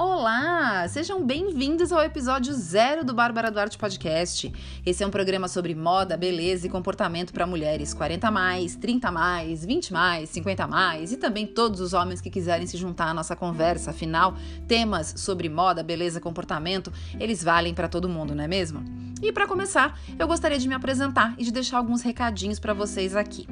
Olá! Sejam bem-vindos ao episódio zero do Bárbara Duarte Podcast. Esse é um programa sobre moda, beleza e comportamento para mulheres 40 mais, 30 mais, 20 mais, 50 mais e também todos os homens que quiserem se juntar à nossa conversa. Afinal, temas sobre moda, beleza comportamento, eles valem para todo mundo, não é mesmo? E para começar, eu gostaria de me apresentar e de deixar alguns recadinhos para vocês aqui.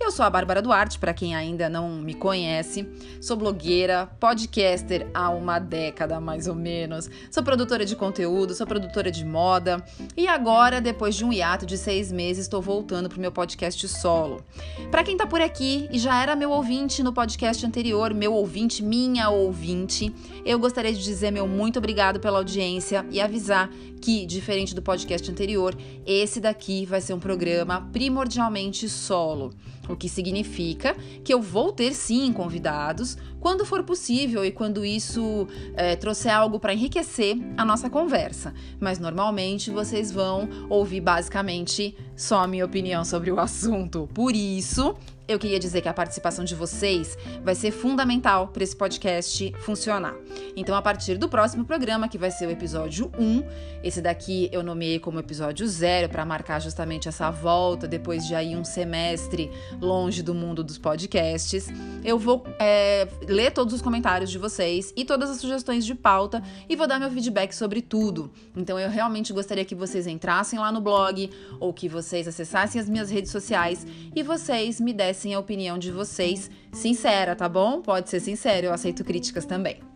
Eu sou a Bárbara Duarte, para quem ainda não me conhece, sou blogueira, podcaster há uma década mais ou menos, sou produtora de conteúdo, sou produtora de moda e agora, depois de um hiato de seis meses, estou voltando para o meu podcast solo. Para quem está por aqui e já era meu ouvinte no podcast anterior, meu ouvinte, minha ouvinte, eu gostaria de dizer meu muito obrigado pela audiência e avisar que, diferente do podcast anterior, esse daqui vai ser um programa primordialmente solo, o que significa que eu vou ter sim convidados quando for possível e quando isso é, trouxer algo para enriquecer a nossa conversa. Mas normalmente vocês vão ouvir basicamente só a minha opinião sobre o assunto. Por isso, eu queria dizer que a participação de vocês vai ser fundamental para esse podcast funcionar. Então, a partir do próximo programa, que vai ser o episódio 1, esse daqui eu nomeei como episódio 0 para marcar justamente essa volta depois de aí um semestre longe do mundo dos podcasts. Eu vou é, ler todos os comentários de vocês e todas as sugestões de pauta e vou dar meu feedback sobre tudo. Então, eu realmente gostaria que vocês entrassem lá no blog ou que vocês acessassem as minhas redes sociais e vocês me dessem a opinião de vocês sincera, tá bom? Pode ser sincero, eu aceito críticas também.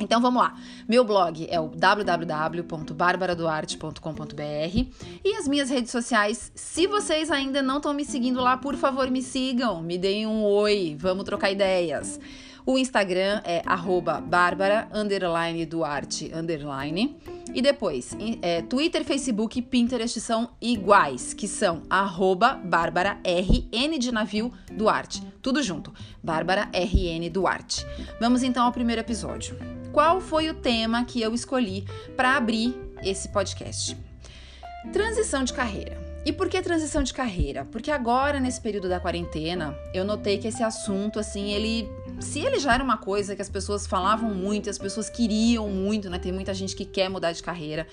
Então vamos lá. Meu blog é o www.barbaraduarte.com.br e as minhas redes sociais, se vocês ainda não estão me seguindo lá, por favor, me sigam, me deem um oi, vamos trocar ideias. O Instagram é arroba bárbara, duarte, underline. E depois, é, Twitter, Facebook e Pinterest são iguais, que são arroba Bárbara RN de navio Duarte. Tudo junto, Bárbara RN Duarte. Vamos então ao primeiro episódio. Qual foi o tema que eu escolhi para abrir esse podcast? Transição de carreira. E por que transição de carreira? Porque agora, nesse período da quarentena, eu notei que esse assunto, assim, ele se ele já era uma coisa que as pessoas falavam muito, as pessoas queriam muito, né? Tem muita gente que quer mudar de carreira.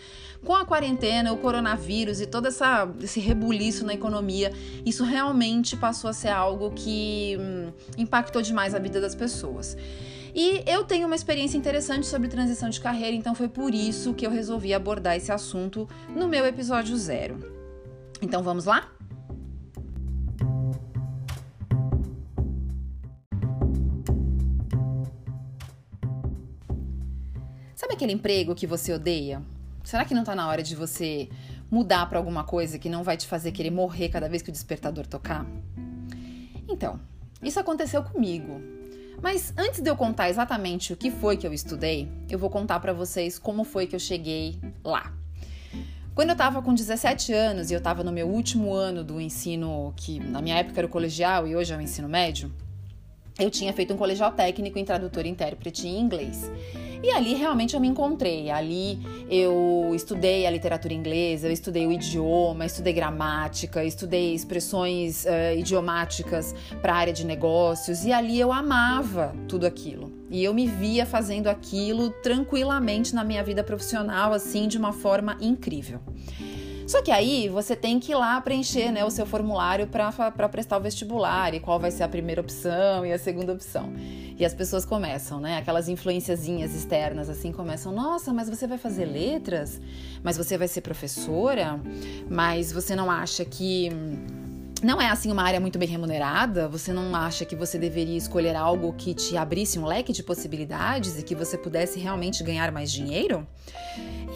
Com a quarentena, o coronavírus e todo essa, esse rebuliço na economia, isso realmente passou a ser algo que hum, impactou demais a vida das pessoas. E eu tenho uma experiência interessante sobre transição de carreira, então foi por isso que eu resolvi abordar esse assunto no meu episódio zero. Então vamos lá? Aquele emprego que você odeia? Será que não está na hora de você mudar para alguma coisa que não vai te fazer querer morrer cada vez que o despertador tocar? Então, isso aconteceu comigo. Mas antes de eu contar exatamente o que foi que eu estudei, eu vou contar para vocês como foi que eu cheguei lá. Quando eu estava com 17 anos e eu estava no meu último ano do ensino, que na minha época era o colegial e hoje é o ensino médio, eu tinha feito um colegial técnico em tradutor e intérprete em inglês. E ali realmente eu me encontrei. Ali eu estudei a literatura inglesa, eu estudei o idioma, estudei gramática, estudei expressões uh, idiomáticas para a área de negócios e ali eu amava tudo aquilo. E eu me via fazendo aquilo tranquilamente na minha vida profissional, assim, de uma forma incrível. Só que aí você tem que ir lá preencher né, o seu formulário para prestar o vestibular e qual vai ser a primeira opção e a segunda opção. E as pessoas começam, né? Aquelas influenciazinhas externas assim começam: nossa, mas você vai fazer letras? Mas você vai ser professora? Mas você não acha que não é assim uma área muito bem remunerada? Você não acha que você deveria escolher algo que te abrisse um leque de possibilidades e que você pudesse realmente ganhar mais dinheiro?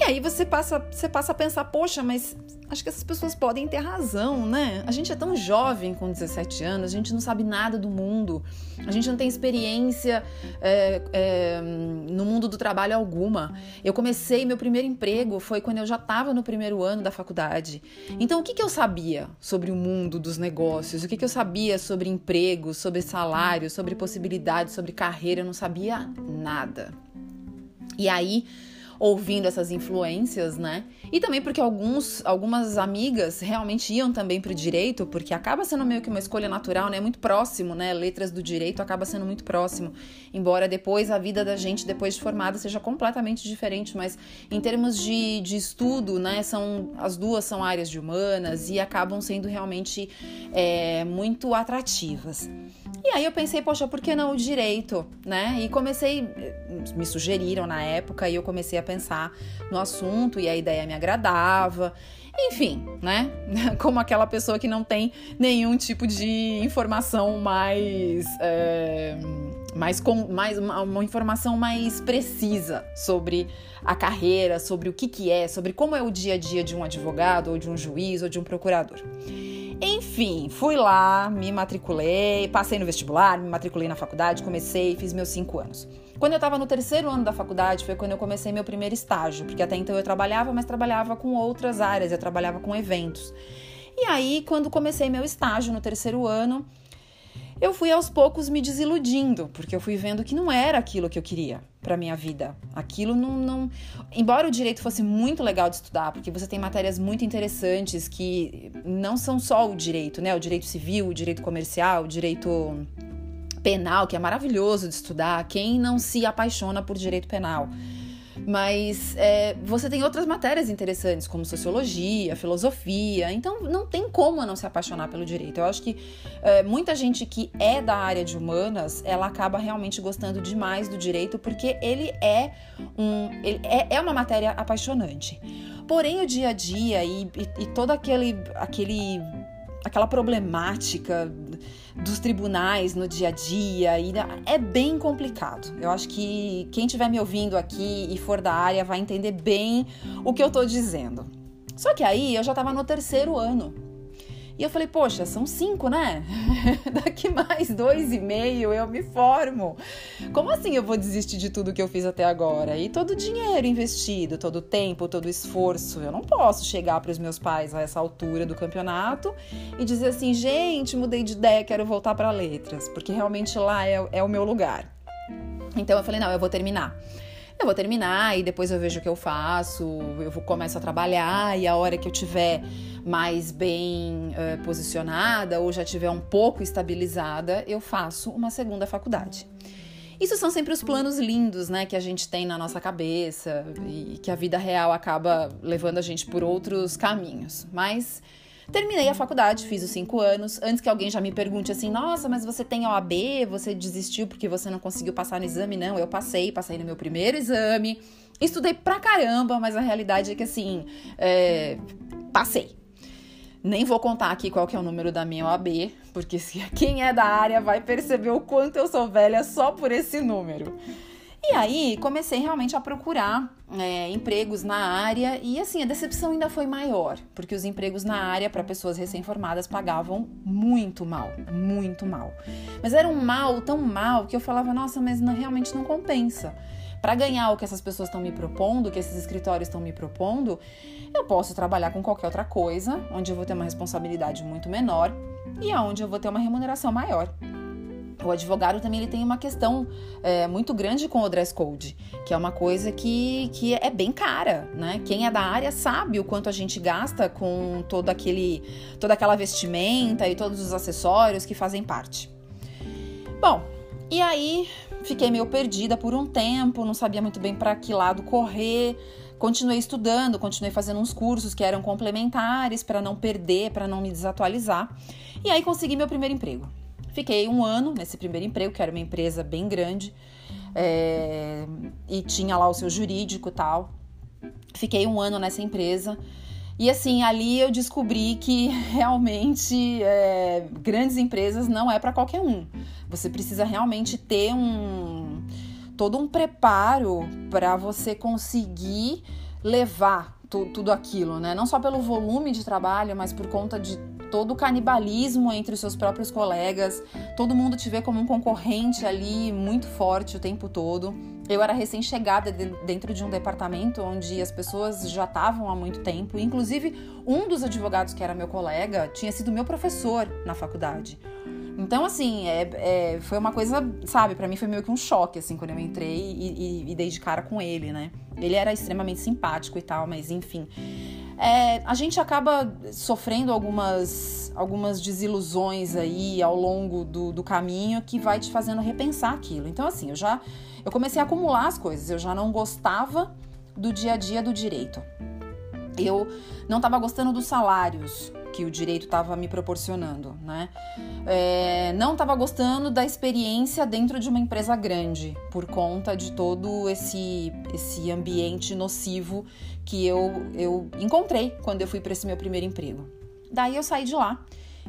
E aí você passa, você passa a pensar, poxa, mas acho que essas pessoas podem ter razão, né? A gente é tão jovem com 17 anos, a gente não sabe nada do mundo, a gente não tem experiência é, é, no mundo do trabalho alguma. Eu comecei, meu primeiro emprego foi quando eu já estava no primeiro ano da faculdade. Então, o que, que eu sabia sobre o mundo dos negócios? O que, que eu sabia sobre emprego, sobre salário, sobre possibilidades, sobre carreira? Eu não sabia nada. E aí ouvindo essas influências, né? E também porque alguns, algumas amigas realmente iam também para o direito, porque acaba sendo meio que uma escolha natural, né? Muito próximo, né? Letras do direito acaba sendo muito próximo, embora depois a vida da gente depois de formada seja completamente diferente, mas em termos de, de estudo, né? São as duas são áreas de humanas e acabam sendo realmente é, muito atrativas. E aí eu pensei, poxa, por que não o direito, né? E comecei, me sugeriram na época e eu comecei a pensar no assunto e a ideia me agradava. Enfim, né? Como aquela pessoa que não tem nenhum tipo de informação mais. É, mais, com, mais uma, uma, informação mais precisa sobre a carreira, sobre o que, que é, sobre como é o dia a dia de um advogado, ou de um juiz, ou de um procurador. Enfim, fui lá, me matriculei, passei no vestibular, me matriculei na faculdade, comecei, fiz meus cinco anos. Quando eu estava no terceiro ano da faculdade, foi quando eu comecei meu primeiro estágio, porque até então eu trabalhava, mas trabalhava com outras áreas, eu trabalhava com eventos. E aí, quando comecei meu estágio no terceiro ano, eu fui aos poucos me desiludindo, porque eu fui vendo que não era aquilo que eu queria para minha vida. Aquilo não, não, embora o direito fosse muito legal de estudar, porque você tem matérias muito interessantes que não são só o direito, né? O direito civil, o direito comercial, o direito penal, que é maravilhoso de estudar. Quem não se apaixona por direito penal? Mas é, você tem outras matérias interessantes, como sociologia, filosofia, então não tem como não se apaixonar pelo direito. Eu acho que é, muita gente que é da área de humanas, ela acaba realmente gostando demais do direito, porque ele é, um, ele é, é uma matéria apaixonante. Porém, o dia a dia e, e, e aquele, aquele aquela problemática dos tribunais no dia a dia e é bem complicado. Eu acho que quem estiver me ouvindo aqui e for da área vai entender bem o que eu estou dizendo. Só que aí eu já estava no terceiro ano e eu falei, poxa, são cinco, né? Daqui mais dois e meio eu me formo. Como assim eu vou desistir de tudo que eu fiz até agora? E todo o dinheiro investido, todo o tempo, todo o esforço. Eu não posso chegar para os meus pais a essa altura do campeonato e dizer assim, gente, mudei de ideia, quero voltar para letras, porque realmente lá é, é o meu lugar. Então eu falei, não, eu vou terminar eu vou terminar e depois eu vejo o que eu faço, eu vou começo a trabalhar e a hora que eu tiver mais bem uh, posicionada ou já tiver um pouco estabilizada, eu faço uma segunda faculdade. Isso são sempre os planos lindos, né, que a gente tem na nossa cabeça e que a vida real acaba levando a gente por outros caminhos. Mas Terminei a faculdade, fiz os cinco anos. Antes que alguém já me pergunte assim: nossa, mas você tem OAB? Você desistiu porque você não conseguiu passar no exame? Não, eu passei, passei no meu primeiro exame. Estudei pra caramba, mas a realidade é que assim, é, passei. Nem vou contar aqui qual que é o número da minha OAB, porque quem é da área vai perceber o quanto eu sou velha só por esse número. E aí comecei realmente a procurar é, empregos na área e assim a decepção ainda foi maior, porque os empregos na área para pessoas recém-formadas pagavam muito mal, muito mal. Mas era um mal tão mal que eu falava, nossa, mas não, realmente não compensa. Para ganhar o que essas pessoas estão me propondo, o que esses escritórios estão me propondo, eu posso trabalhar com qualquer outra coisa, onde eu vou ter uma responsabilidade muito menor e aonde eu vou ter uma remuneração maior o advogado também ele tem uma questão é, muito grande com o dress code, que é uma coisa que, que é bem cara, né? Quem é da área sabe o quanto a gente gasta com todo aquele, toda aquela vestimenta e todos os acessórios que fazem parte. Bom, e aí fiquei meio perdida por um tempo, não sabia muito bem para que lado correr. Continuei estudando, continuei fazendo uns cursos que eram complementares para não perder, para não me desatualizar. E aí consegui meu primeiro emprego. Fiquei um ano nesse primeiro emprego, que era uma empresa bem grande, é, e tinha lá o seu jurídico e tal. Fiquei um ano nessa empresa. E assim, ali eu descobri que realmente é, grandes empresas não é para qualquer um. Você precisa realmente ter um todo um preparo para você conseguir levar tu, tudo aquilo, né? Não só pelo volume de trabalho, mas por conta de todo o canibalismo entre os seus próprios colegas, todo mundo te vê como um concorrente ali muito forte o tempo todo. Eu era recém-chegada dentro de um departamento onde as pessoas já estavam há muito tempo, inclusive um dos advogados que era meu colega tinha sido meu professor na faculdade. Então, assim, é, é, foi uma coisa, sabe, para mim foi meio que um choque, assim, quando eu entrei e, e, e, dei de cara com ele, né? Ele era extremamente simpático e tal, mas enfim. É, a gente acaba sofrendo algumas, algumas desilusões aí ao longo do, do caminho que vai te fazendo repensar aquilo. Então, assim, eu já eu comecei a acumular as coisas, eu já não gostava do dia a dia do direito. Eu não estava gostando dos salários que o direito estava me proporcionando, né? É, não estava gostando da experiência dentro de uma empresa grande por conta de todo esse esse ambiente nocivo que eu, eu encontrei quando eu fui para esse meu primeiro emprego. Daí eu saí de lá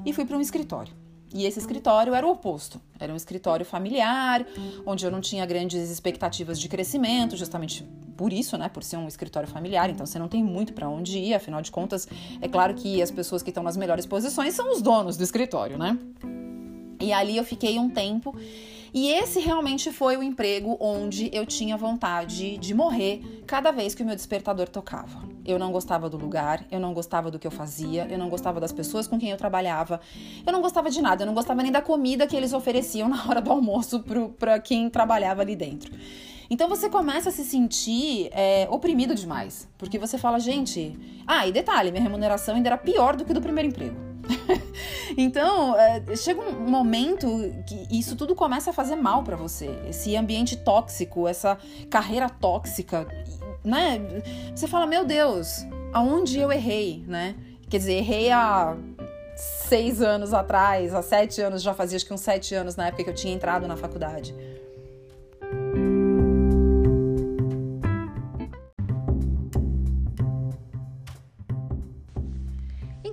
e fui para um escritório. E esse escritório era o oposto. Era um escritório familiar, onde eu não tinha grandes expectativas de crescimento, justamente por isso, né, por ser um escritório familiar, então você não tem muito para onde ir, afinal de contas, é claro que as pessoas que estão nas melhores posições são os donos do escritório, né? E ali eu fiquei um tempo e esse realmente foi o emprego onde eu tinha vontade de morrer cada vez que o meu despertador tocava. Eu não gostava do lugar, eu não gostava do que eu fazia, eu não gostava das pessoas com quem eu trabalhava, eu não gostava de nada, eu não gostava nem da comida que eles ofereciam na hora do almoço para quem trabalhava ali dentro. Então você começa a se sentir é, oprimido demais, porque você fala, gente. Ah, e detalhe, minha remuneração ainda era pior do que do primeiro emprego. então, é, chega um momento que isso tudo começa a fazer mal para você. Esse ambiente tóxico, essa carreira tóxica, né? Você fala, meu Deus, aonde eu errei, né? Quer dizer, errei há seis anos atrás, há sete anos, já fazia acho que uns sete anos na época que eu tinha entrado na faculdade.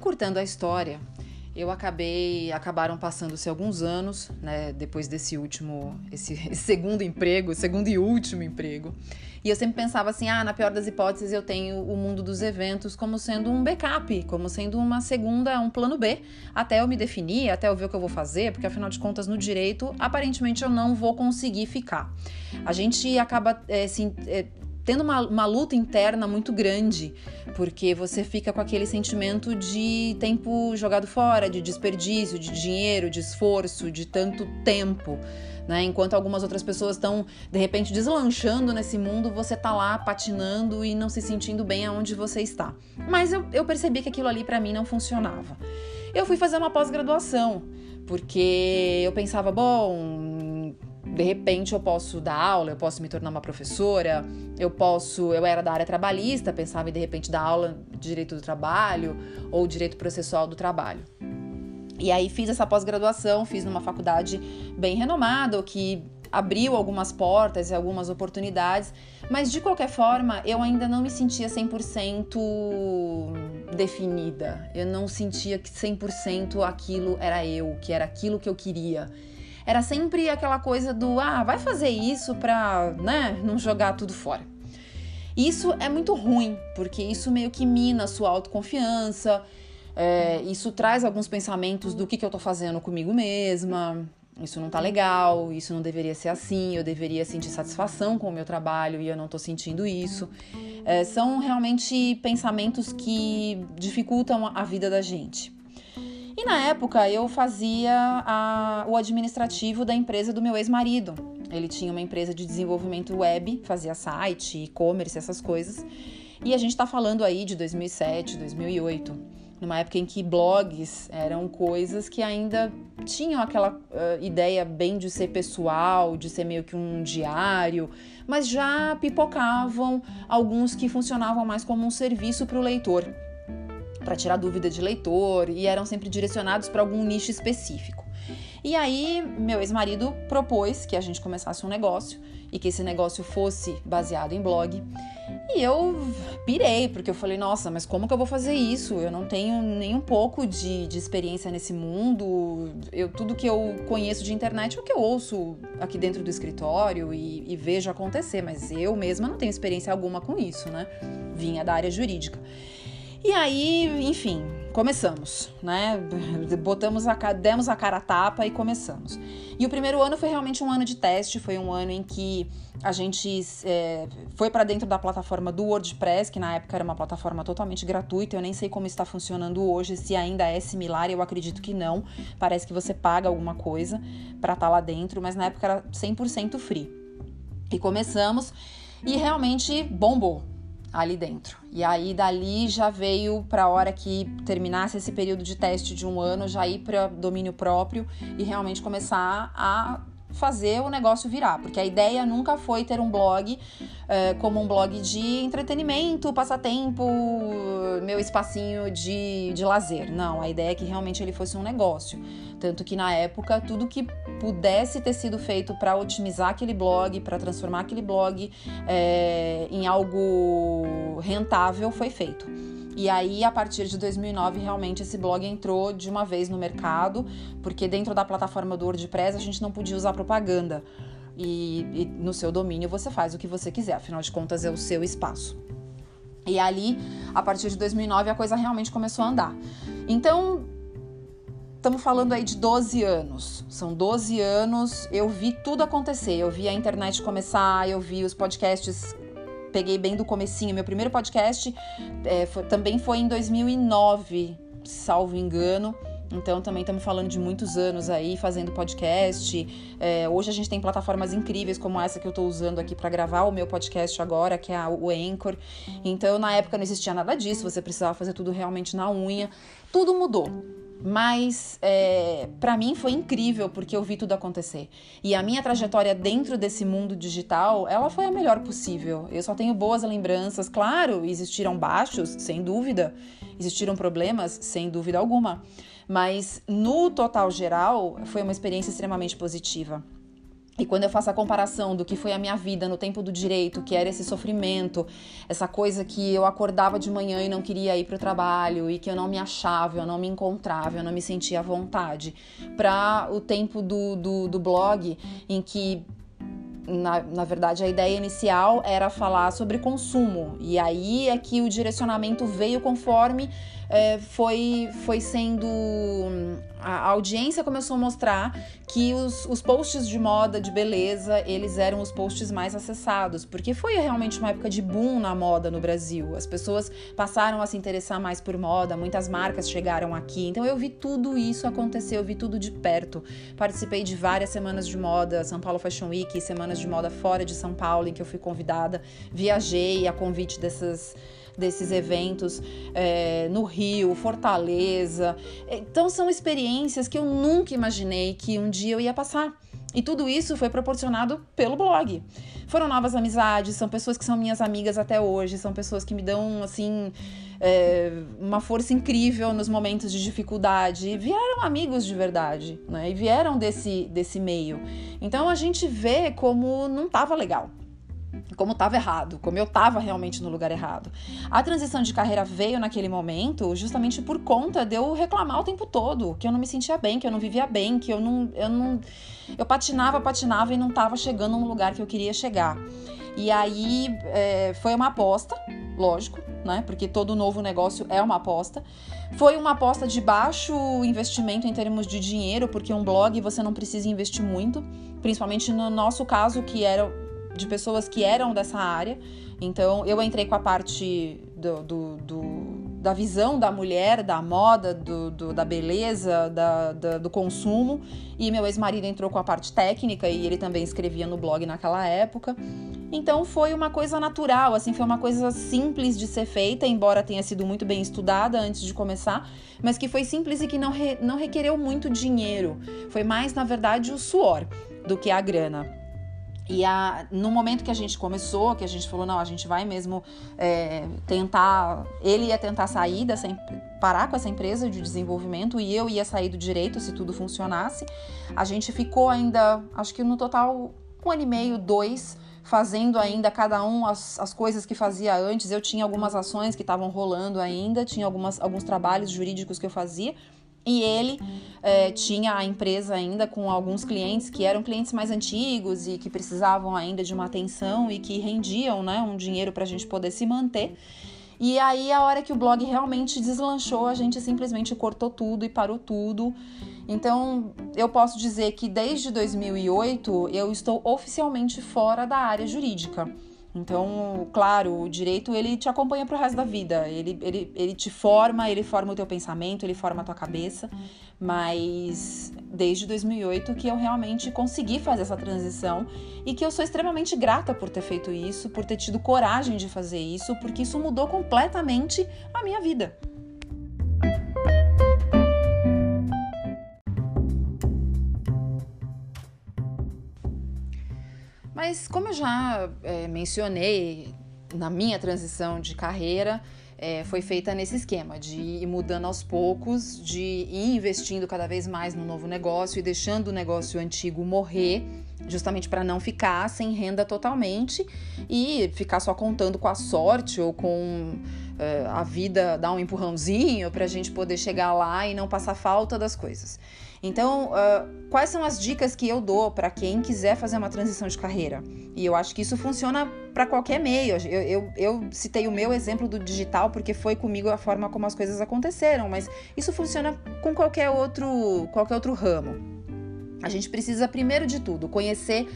Encurtando a história, eu acabei, acabaram passando-se alguns anos, né, depois desse último, esse, segundo emprego, segundo e último emprego. E eu sempre pensava assim, ah, na pior das hipóteses eu tenho o mundo dos eventos como sendo um backup, como sendo uma segunda, um plano B, até eu me definir, até eu ver o que eu vou fazer, porque afinal de contas no direito, aparentemente eu não vou conseguir ficar. A gente acaba é, é, tendo uma, uma luta interna muito grande, porque você fica com aquele sentimento de tempo jogado fora, de desperdício, de dinheiro, de esforço, de tanto tempo. Né? Enquanto algumas outras pessoas estão de repente deslanchando nesse mundo, você tá lá patinando e não se sentindo bem aonde você está. Mas eu, eu percebi que aquilo ali para mim não funcionava. Eu fui fazer uma pós-graduação, porque eu pensava, bom, de repente eu posso dar aula, eu posso me tornar uma professora, eu posso, eu era da área trabalhista, pensava em de repente dar aula de direito do trabalho ou direito processual do trabalho. E aí fiz essa pós-graduação, fiz numa faculdade bem renomada, que abriu algumas portas e algumas oportunidades, mas de qualquer forma, eu ainda não me sentia 100% definida. Eu não sentia que 100% aquilo era eu, que era aquilo que eu queria era sempre aquela coisa do ah, vai fazer isso pra, né, não jogar tudo fora. Isso é muito ruim, porque isso meio que mina a sua autoconfiança, é, isso traz alguns pensamentos do que, que eu tô fazendo comigo mesma, isso não tá legal, isso não deveria ser assim, eu deveria sentir satisfação com o meu trabalho e eu não tô sentindo isso. É, são realmente pensamentos que dificultam a vida da gente. E na época eu fazia a, o administrativo da empresa do meu ex-marido. Ele tinha uma empresa de desenvolvimento web, fazia site, e-commerce, essas coisas. E a gente está falando aí de 2007, 2008, numa época em que blogs eram coisas que ainda tinham aquela uh, ideia bem de ser pessoal, de ser meio que um diário, mas já pipocavam alguns que funcionavam mais como um serviço para o leitor para tirar dúvida de leitor e eram sempre direcionados para algum nicho específico. E aí, meu ex-marido propôs que a gente começasse um negócio e que esse negócio fosse baseado em blog. E eu pirei, porque eu falei, nossa, mas como que eu vou fazer isso? Eu não tenho nem um pouco de, de experiência nesse mundo. Eu, tudo que eu conheço de internet é o que eu ouço aqui dentro do escritório e, e vejo acontecer, mas eu mesma não tenho experiência alguma com isso, né? Vinha da área jurídica. E aí, enfim, começamos, né? Botamos a demos a cara a tapa e começamos. E o primeiro ano foi realmente um ano de teste, foi um ano em que a gente é, foi para dentro da plataforma do WordPress, que na época era uma plataforma totalmente gratuita. Eu nem sei como está funcionando hoje, se ainda é similar, eu acredito que não. Parece que você paga alguma coisa para estar tá lá dentro, mas na época era 100% free. E começamos e realmente bombou ali dentro. E aí dali já veio para a hora que terminasse esse período de teste de um ano, já ir para domínio próprio e realmente começar a fazer o negócio virar, porque a ideia nunca foi ter um blog é, como um blog de entretenimento, passatempo, meu espacinho de, de lazer. Não, a ideia é que realmente ele fosse um negócio. Tanto que na época, tudo que pudesse ter sido feito para otimizar aquele blog, para transformar aquele blog é, em algo rentável, foi feito. E aí, a partir de 2009, realmente esse blog entrou de uma vez no mercado, porque dentro da plataforma do WordPress a gente não podia usar propaganda. E, e no seu domínio você faz o que você quiser, afinal de contas é o seu espaço. E ali, a partir de 2009, a coisa realmente começou a andar. Então, estamos falando aí de 12 anos. São 12 anos, eu vi tudo acontecer. Eu vi a internet começar, eu vi os podcasts peguei bem do comecinho. Meu primeiro podcast é, foi, também foi em 2009, salvo engano. Então também estamos falando de muitos anos aí fazendo podcast. É, hoje a gente tem plataformas incríveis como essa que eu estou usando aqui para gravar o meu podcast agora, que é o Anchor. Então na época não existia nada disso, você precisava fazer tudo realmente na unha. Tudo mudou. Mas é, para mim foi incrível porque eu vi tudo acontecer. E a minha trajetória dentro desse mundo digital, ela foi a melhor possível. Eu só tenho boas lembranças. Claro, existiram baixos, sem dúvida. Existiram problemas, sem dúvida alguma. Mas no total geral, foi uma experiência extremamente positiva. E quando eu faço a comparação do que foi a minha vida no tempo do direito, que era esse sofrimento, essa coisa que eu acordava de manhã e não queria ir para o trabalho, e que eu não me achava, eu não me encontrava, eu não me sentia à vontade, para o tempo do, do, do blog, em que na, na verdade, a ideia inicial era falar sobre consumo, e aí é que o direcionamento veio conforme é, foi, foi sendo. A audiência começou a mostrar que os, os posts de moda, de beleza, eles eram os posts mais acessados, porque foi realmente uma época de boom na moda no Brasil. As pessoas passaram a se interessar mais por moda, muitas marcas chegaram aqui. Então eu vi tudo isso acontecer, eu vi tudo de perto. Participei de várias semanas de moda, São Paulo Fashion Week, semanas de moda fora de São Paulo, em que eu fui convidada. Viajei a convite dessas desses eventos é, no Rio, Fortaleza. Então são experiências que eu nunca imaginei que um dia eu ia passar. E tudo isso foi proporcionado pelo blog. Foram novas amizades, são pessoas que são minhas amigas até hoje, são pessoas que me dão, assim, é, uma força incrível nos momentos de dificuldade. Vieram amigos de verdade, né? E vieram desse, desse meio. Então a gente vê como não estava legal como estava errado, como eu estava realmente no lugar errado. A transição de carreira veio naquele momento justamente por conta de eu reclamar o tempo todo, que eu não me sentia bem, que eu não vivia bem, que eu não eu não eu patinava, patinava e não estava chegando no lugar que eu queria chegar. E aí é, foi uma aposta, lógico, né? Porque todo novo negócio é uma aposta. Foi uma aposta de baixo investimento em termos de dinheiro, porque um blog você não precisa investir muito, principalmente no nosso caso, que era de pessoas que eram dessa área. Então eu entrei com a parte do, do, do da visão da mulher, da moda, do, do da beleza, da, da, do consumo. E meu ex-marido entrou com a parte técnica e ele também escrevia no blog naquela época. Então foi uma coisa natural, assim, foi uma coisa simples de ser feita, embora tenha sido muito bem estudada antes de começar, mas que foi simples e que não, re, não requereu muito dinheiro. Foi mais, na verdade, o suor do que a grana. E a, no momento que a gente começou, que a gente falou, não, a gente vai mesmo é, tentar. Ele ia tentar sair dessa. parar com essa empresa de desenvolvimento e eu ia sair do direito se tudo funcionasse. A gente ficou ainda, acho que no total, um ano e meio, dois, fazendo ainda cada um as, as coisas que fazia antes. Eu tinha algumas ações que estavam rolando ainda, tinha algumas, alguns trabalhos jurídicos que eu fazia. E ele é, tinha a empresa ainda com alguns clientes que eram clientes mais antigos e que precisavam ainda de uma atenção e que rendiam né, um dinheiro para a gente poder se manter. E aí, a hora que o blog realmente deslanchou, a gente simplesmente cortou tudo e parou tudo. Então, eu posso dizer que desde 2008 eu estou oficialmente fora da área jurídica. Então, claro, o direito ele te acompanha pro resto da vida. Ele, ele, ele te forma, ele forma o teu pensamento, ele forma a tua cabeça. Mas desde 2008 que eu realmente consegui fazer essa transição e que eu sou extremamente grata por ter feito isso, por ter tido coragem de fazer isso, porque isso mudou completamente a minha vida. Mas como eu já é, mencionei na minha transição de carreira, é, foi feita nesse esquema de ir mudando aos poucos, de ir investindo cada vez mais no novo negócio e deixando o negócio antigo morrer, justamente para não ficar sem renda totalmente e ficar só contando com a sorte ou com a vida dar um empurrãozinho para a gente poder chegar lá e não passar falta das coisas. Então, uh, quais são as dicas que eu dou para quem quiser fazer uma transição de carreira? E eu acho que isso funciona para qualquer meio. Eu, eu, eu, citei o meu exemplo do digital porque foi comigo a forma como as coisas aconteceram, mas isso funciona com qualquer outro, qualquer outro ramo. A gente precisa, primeiro de tudo, conhecer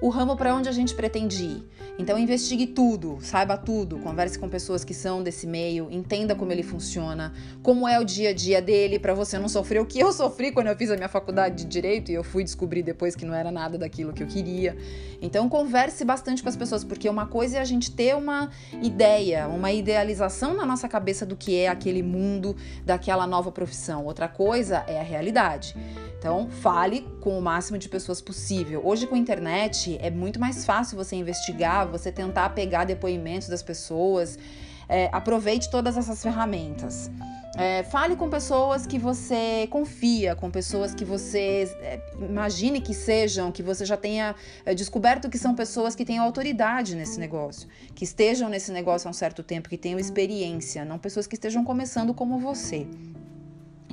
o ramo para onde a gente pretende ir. Então investigue tudo, saiba tudo, converse com pessoas que são desse meio, entenda como ele funciona, como é o dia a dia dele para você não sofrer o que eu sofri quando eu fiz a minha faculdade de direito e eu fui descobrir depois que não era nada daquilo que eu queria. Então converse bastante com as pessoas, porque uma coisa é a gente ter uma ideia, uma idealização na nossa cabeça do que é aquele mundo, daquela nova profissão. Outra coisa é a realidade. Então, fale com o máximo de pessoas possível. Hoje, com a internet, é muito mais fácil você investigar, você tentar pegar depoimentos das pessoas. É, aproveite todas essas ferramentas. É, fale com pessoas que você confia, com pessoas que você é, imagine que sejam, que você já tenha é, descoberto que são pessoas que têm autoridade nesse negócio, que estejam nesse negócio há um certo tempo, que tenham experiência, não pessoas que estejam começando como você.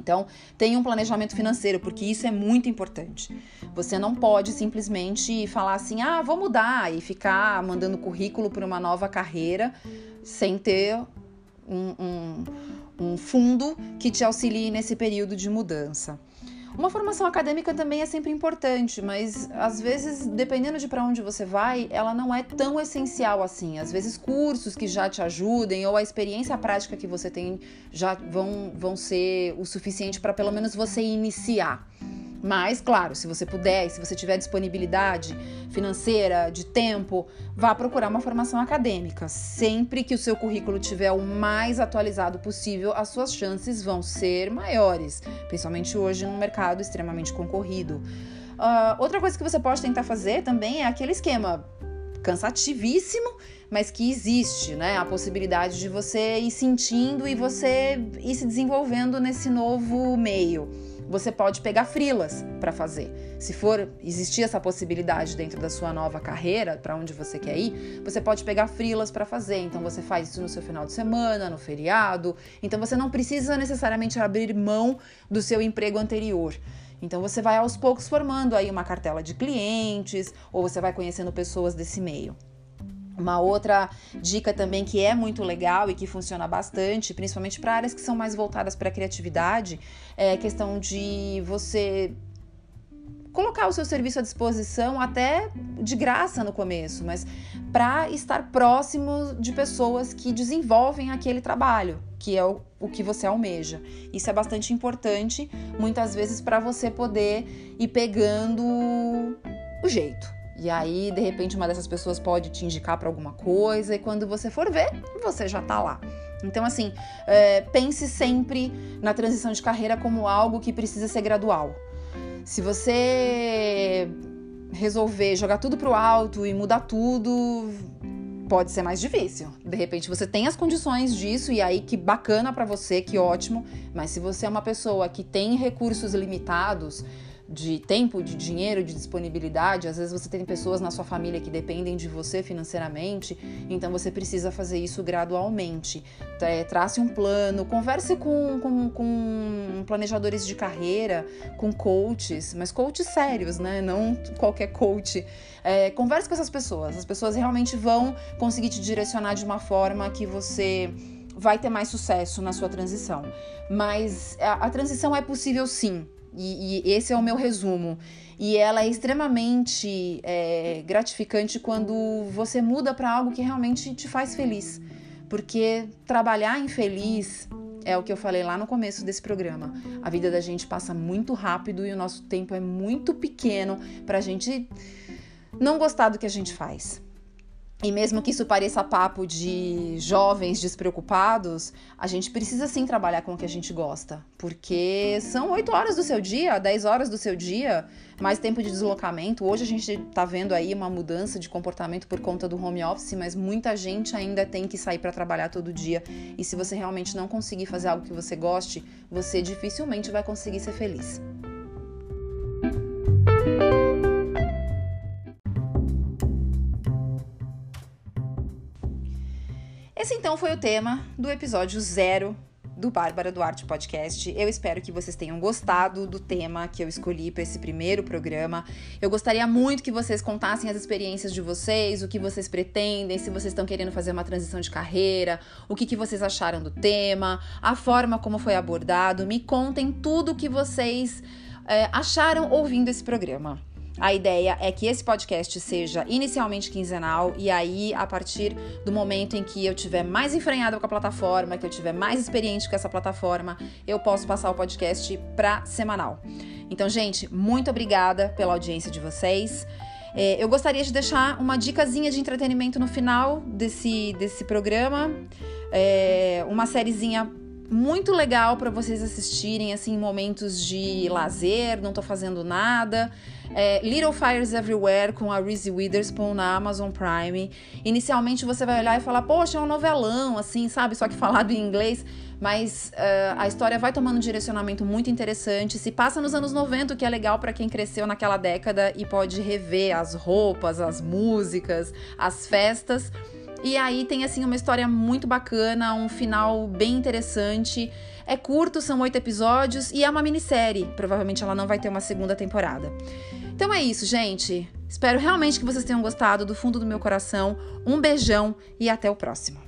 Então, tenha um planejamento financeiro, porque isso é muito importante. Você não pode simplesmente falar assim, ah, vou mudar e ficar mandando currículo para uma nova carreira sem ter um, um, um fundo que te auxilie nesse período de mudança. Uma formação acadêmica também é sempre importante, mas às vezes, dependendo de para onde você vai, ela não é tão essencial assim. Às vezes, cursos que já te ajudem ou a experiência prática que você tem já vão, vão ser o suficiente para pelo menos você iniciar. Mas, claro, se você puder se você tiver disponibilidade financeira, de tempo, vá procurar uma formação acadêmica. Sempre que o seu currículo tiver o mais atualizado possível, as suas chances vão ser maiores, principalmente hoje num mercado extremamente concorrido. Uh, outra coisa que você pode tentar fazer também é aquele esquema cansativíssimo, mas que existe, né? A possibilidade de você ir sentindo e você ir se desenvolvendo nesse novo meio você pode pegar frilas para fazer. Se for existir essa possibilidade dentro da sua nova carreira, para onde você quer ir, você pode pegar frilas para fazer. Então você faz isso no seu final de semana, no feriado. Então você não precisa necessariamente abrir mão do seu emprego anterior. Então você vai aos poucos formando aí uma cartela de clientes ou você vai conhecendo pessoas desse meio. Uma outra dica também que é muito legal e que funciona bastante, principalmente para áreas que são mais voltadas para a criatividade, é a questão de você colocar o seu serviço à disposição até de graça no começo, mas para estar próximo de pessoas que desenvolvem aquele trabalho, que é o, o que você almeja. Isso é bastante importante, muitas vezes, para você poder ir pegando o jeito. E aí, de repente, uma dessas pessoas pode te indicar para alguma coisa, e quando você for ver, você já tá lá. Então, assim, é, pense sempre na transição de carreira como algo que precisa ser gradual. Se você resolver jogar tudo pro alto e mudar tudo, pode ser mais difícil. De repente você tem as condições disso e aí que bacana para você, que ótimo. Mas se você é uma pessoa que tem recursos limitados, de tempo, de dinheiro, de disponibilidade. Às vezes você tem pessoas na sua família que dependem de você financeiramente, então você precisa fazer isso gradualmente. É, trace um plano, converse com, com, com, planejadores de carreira, com coaches, mas coaches sérios, né? Não qualquer coach. É, converse com essas pessoas. As pessoas realmente vão conseguir te direcionar de uma forma que você vai ter mais sucesso na sua transição. Mas a, a transição é possível sim. E, e, esse é o meu resumo. E ela é extremamente é, gratificante quando você muda para algo que realmente te faz feliz. Porque trabalhar infeliz é o que eu falei lá no começo desse programa. A vida da gente passa muito rápido e o nosso tempo é muito pequeno para a gente não gostar do que a gente faz. E mesmo que isso pareça papo de jovens despreocupados, a gente precisa sim trabalhar com o que a gente gosta. Porque são 8 horas do seu dia, 10 horas do seu dia, mais tempo de deslocamento. Hoje a gente está vendo aí uma mudança de comportamento por conta do home office, mas muita gente ainda tem que sair para trabalhar todo dia. E se você realmente não conseguir fazer algo que você goste, você dificilmente vai conseguir ser feliz. Esse então foi o tema do episódio zero do Bárbara Duarte Podcast. Eu espero que vocês tenham gostado do tema que eu escolhi para esse primeiro programa. Eu gostaria muito que vocês contassem as experiências de vocês, o que vocês pretendem, se vocês estão querendo fazer uma transição de carreira, o que, que vocês acharam do tema, a forma como foi abordado. Me contem tudo o que vocês é, acharam ouvindo esse programa. A ideia é que esse podcast seja inicialmente quinzenal e aí, a partir do momento em que eu tiver mais enfrenhada com a plataforma, que eu tiver mais experiente com essa plataforma, eu posso passar o podcast para semanal. Então, gente, muito obrigada pela audiência de vocês. É, eu gostaria de deixar uma dicasinha de entretenimento no final desse, desse programa. É, uma sériezinha muito legal para vocês assistirem assim em momentos de lazer, não tô fazendo nada. É, Little Fires Everywhere com a Reese Witherspoon na Amazon Prime. Inicialmente você vai olhar e falar, poxa, é um novelão, assim, sabe? Só que falado em inglês. Mas uh, a história vai tomando um direcionamento muito interessante. Se passa nos anos 90, o que é legal para quem cresceu naquela década e pode rever as roupas, as músicas, as festas. E aí tem assim uma história muito bacana, um final bem interessante. É curto, são oito episódios e é uma minissérie. Provavelmente ela não vai ter uma segunda temporada. Então é isso, gente. Espero realmente que vocês tenham gostado do fundo do meu coração. Um beijão e até o próximo.